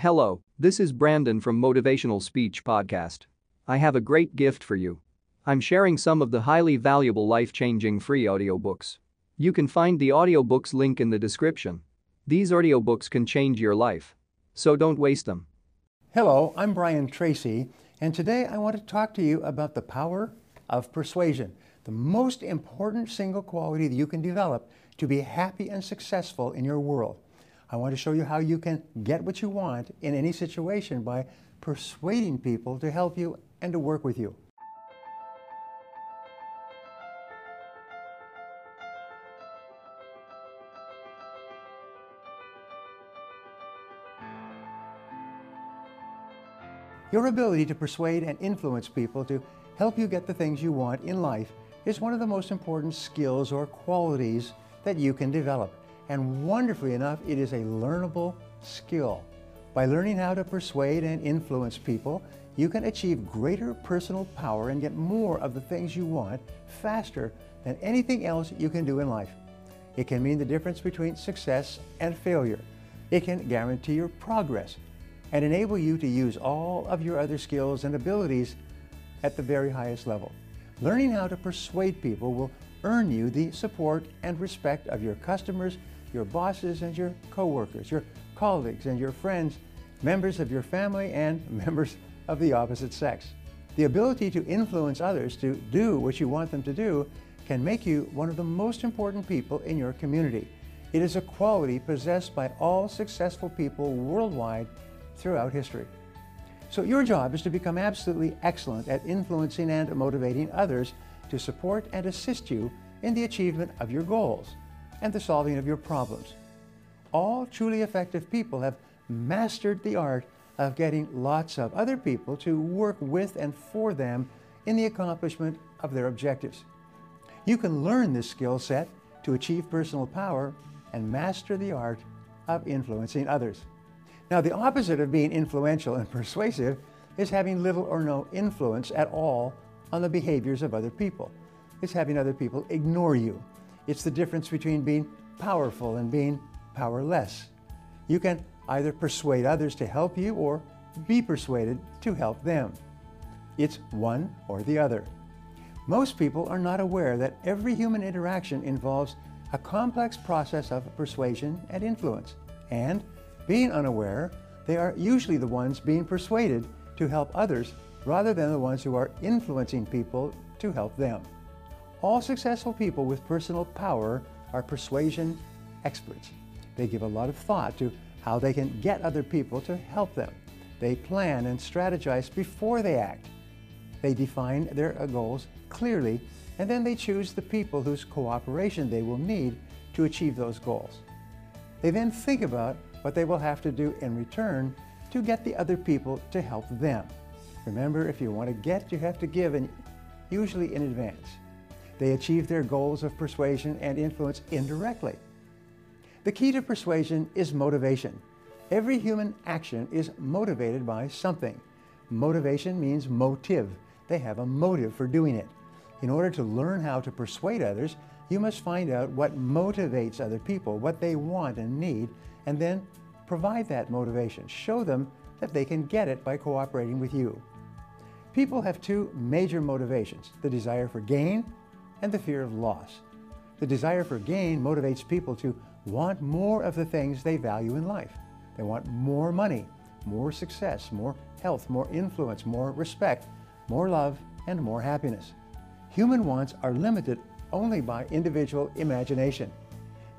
Hello, this is Brandon from Motivational Speech Podcast. I have a great gift for you. I'm sharing some of the highly valuable life-changing free audiobooks. You can find the audiobooks link in the description. These audiobooks can change your life. So don't waste them. Hello, I'm Brian Tracy, and today I want to talk to you about the power of persuasion, the most important single quality that you can develop to be happy and successful in your world. I want to show you how you can get what you want in any situation by persuading people to help you and to work with you. Your ability to persuade and influence people to help you get the things you want in life is one of the most important skills or qualities that you can develop. And wonderfully enough, it is a learnable skill. By learning how to persuade and influence people, you can achieve greater personal power and get more of the things you want faster than anything else you can do in life. It can mean the difference between success and failure. It can guarantee your progress and enable you to use all of your other skills and abilities at the very highest level. Learning how to persuade people will earn you the support and respect of your customers, your bosses, and your coworkers, your colleagues and your friends, members of your family, and members of the opposite sex. The ability to influence others to do what you want them to do can make you one of the most important people in your community. It is a quality possessed by all successful people worldwide throughout history. So your job is to become absolutely excellent at influencing and motivating others to support and assist you in the achievement of your goals and the solving of your problems. All truly effective people have mastered the art of getting lots of other people to work with and for them in the accomplishment of their objectives. You can learn this skill set to achieve personal power and master the art of influencing others. Now, the opposite of being influential and persuasive is having little or no influence at all on the behaviors of other people. It's having other people ignore you. It's the difference between being powerful and being powerless. You can either persuade others to help you or be persuaded to help them. It's one or the other. Most people are not aware that every human interaction involves a complex process of persuasion and influence. And being unaware, they are usually the ones being persuaded to help others rather than the ones who are influencing people to help them. All successful people with personal power are persuasion experts. They give a lot of thought to how they can get other people to help them. They plan and strategize before they act. They define their uh, goals clearly, and then they choose the people whose cooperation they will need to achieve those goals. They then think about what they will have to do in return to get the other people to help them. Remember, if you want to get, you have to give, and usually in advance. They achieve their goals of persuasion and influence indirectly. The key to persuasion is motivation. Every human action is motivated by something. Motivation means motive. They have a motive for doing it. In order to learn how to persuade others, you must find out what motivates other people, what they want and need, and then provide that motivation. Show them that they can get it by cooperating with you. People have two major motivations, the desire for gain and the fear of loss. The desire for gain motivates people to want more of the things they value in life. They want more money, more success, more health, more influence, more respect, more love, and more happiness. Human wants are limited only by individual imagination.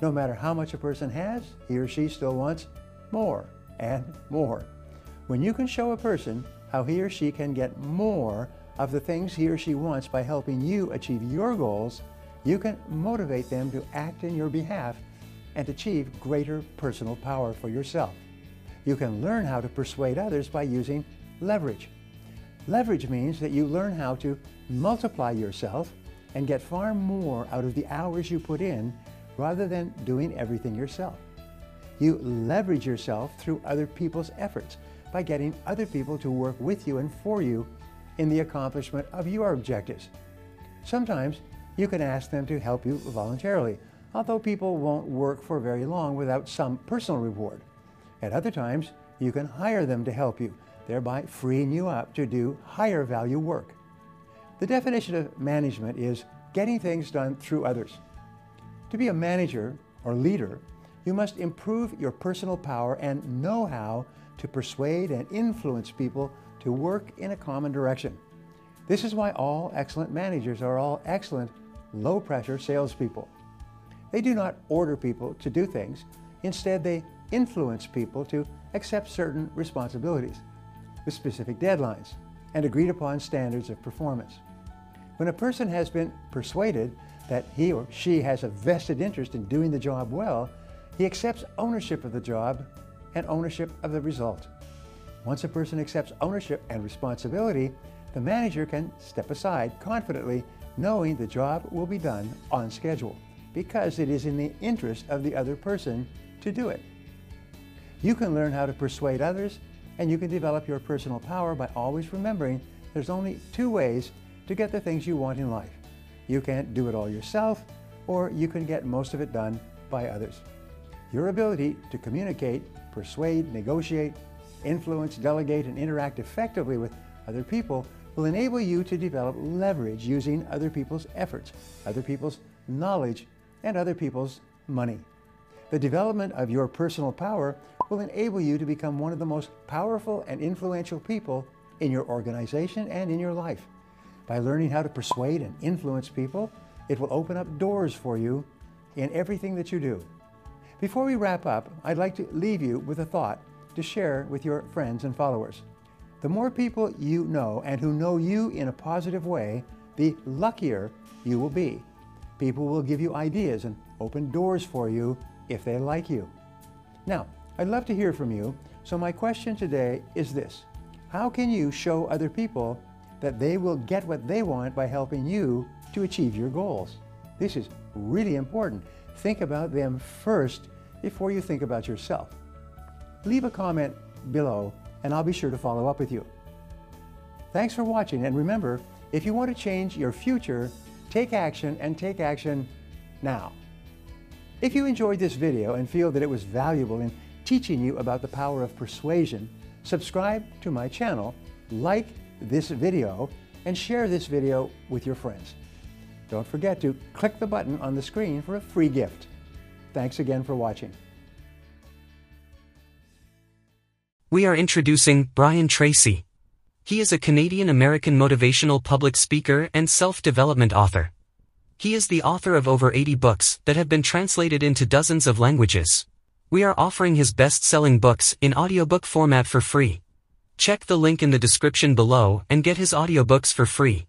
No matter how much a person has, he or she still wants more and more. When you can show a person how he or she can get more of the things he or she wants by helping you achieve your goals, you can motivate them to act in your behalf and achieve greater personal power for yourself. You can learn how to persuade others by using leverage. Leverage means that you learn how to multiply yourself and get far more out of the hours you put in rather than doing everything yourself. You leverage yourself through other people's efforts by getting other people to work with you and for you in the accomplishment of your objectives. Sometimes you can ask them to help you voluntarily, although people won't work for very long without some personal reward. At other times, you can hire them to help you, thereby freeing you up to do higher value work. The definition of management is getting things done through others. To be a manager or leader, you must improve your personal power and know how to persuade and influence people to work in a common direction. This is why all excellent managers are all excellent, low pressure salespeople. They do not order people to do things. Instead, they influence people to accept certain responsibilities with specific deadlines and agreed upon standards of performance. When a person has been persuaded that he or she has a vested interest in doing the job well, he accepts ownership of the job and ownership of the result. Once a person accepts ownership and responsibility, the manager can step aside confidently knowing the job will be done on schedule because it is in the interest of the other person to do it. You can learn how to persuade others and you can develop your personal power by always remembering there's only two ways to get the things you want in life. You can't do it all yourself or you can get most of it done by others. Your ability to communicate, persuade, negotiate, influence, delegate, and interact effectively with other people will enable you to develop leverage using other people's efforts, other people's knowledge, and other people's money. The development of your personal power will enable you to become one of the most powerful and influential people in your organization and in your life. By learning how to persuade and influence people, it will open up doors for you in everything that you do. Before we wrap up, I'd like to leave you with a thought to share with your friends and followers. The more people you know and who know you in a positive way, the luckier you will be. People will give you ideas and open doors for you if they like you. Now, I'd love to hear from you, so my question today is this. How can you show other people that they will get what they want by helping you to achieve your goals? This is really important. Think about them first before you think about yourself. Leave a comment below and I'll be sure to follow up with you. Thanks for watching and remember, if you want to change your future, take action and take action now. If you enjoyed this video and feel that it was valuable in teaching you about the power of persuasion, subscribe to my channel, like this video, and share this video with your friends. Don't forget to click the button on the screen for a free gift. Thanks again for watching. We are introducing Brian Tracy. He is a Canadian-American motivational public speaker and self-development author. He is the author of over 80 books that have been translated into dozens of languages. We are offering his best-selling books in audiobook format for free. Check the link in the description below and get his audiobooks for free.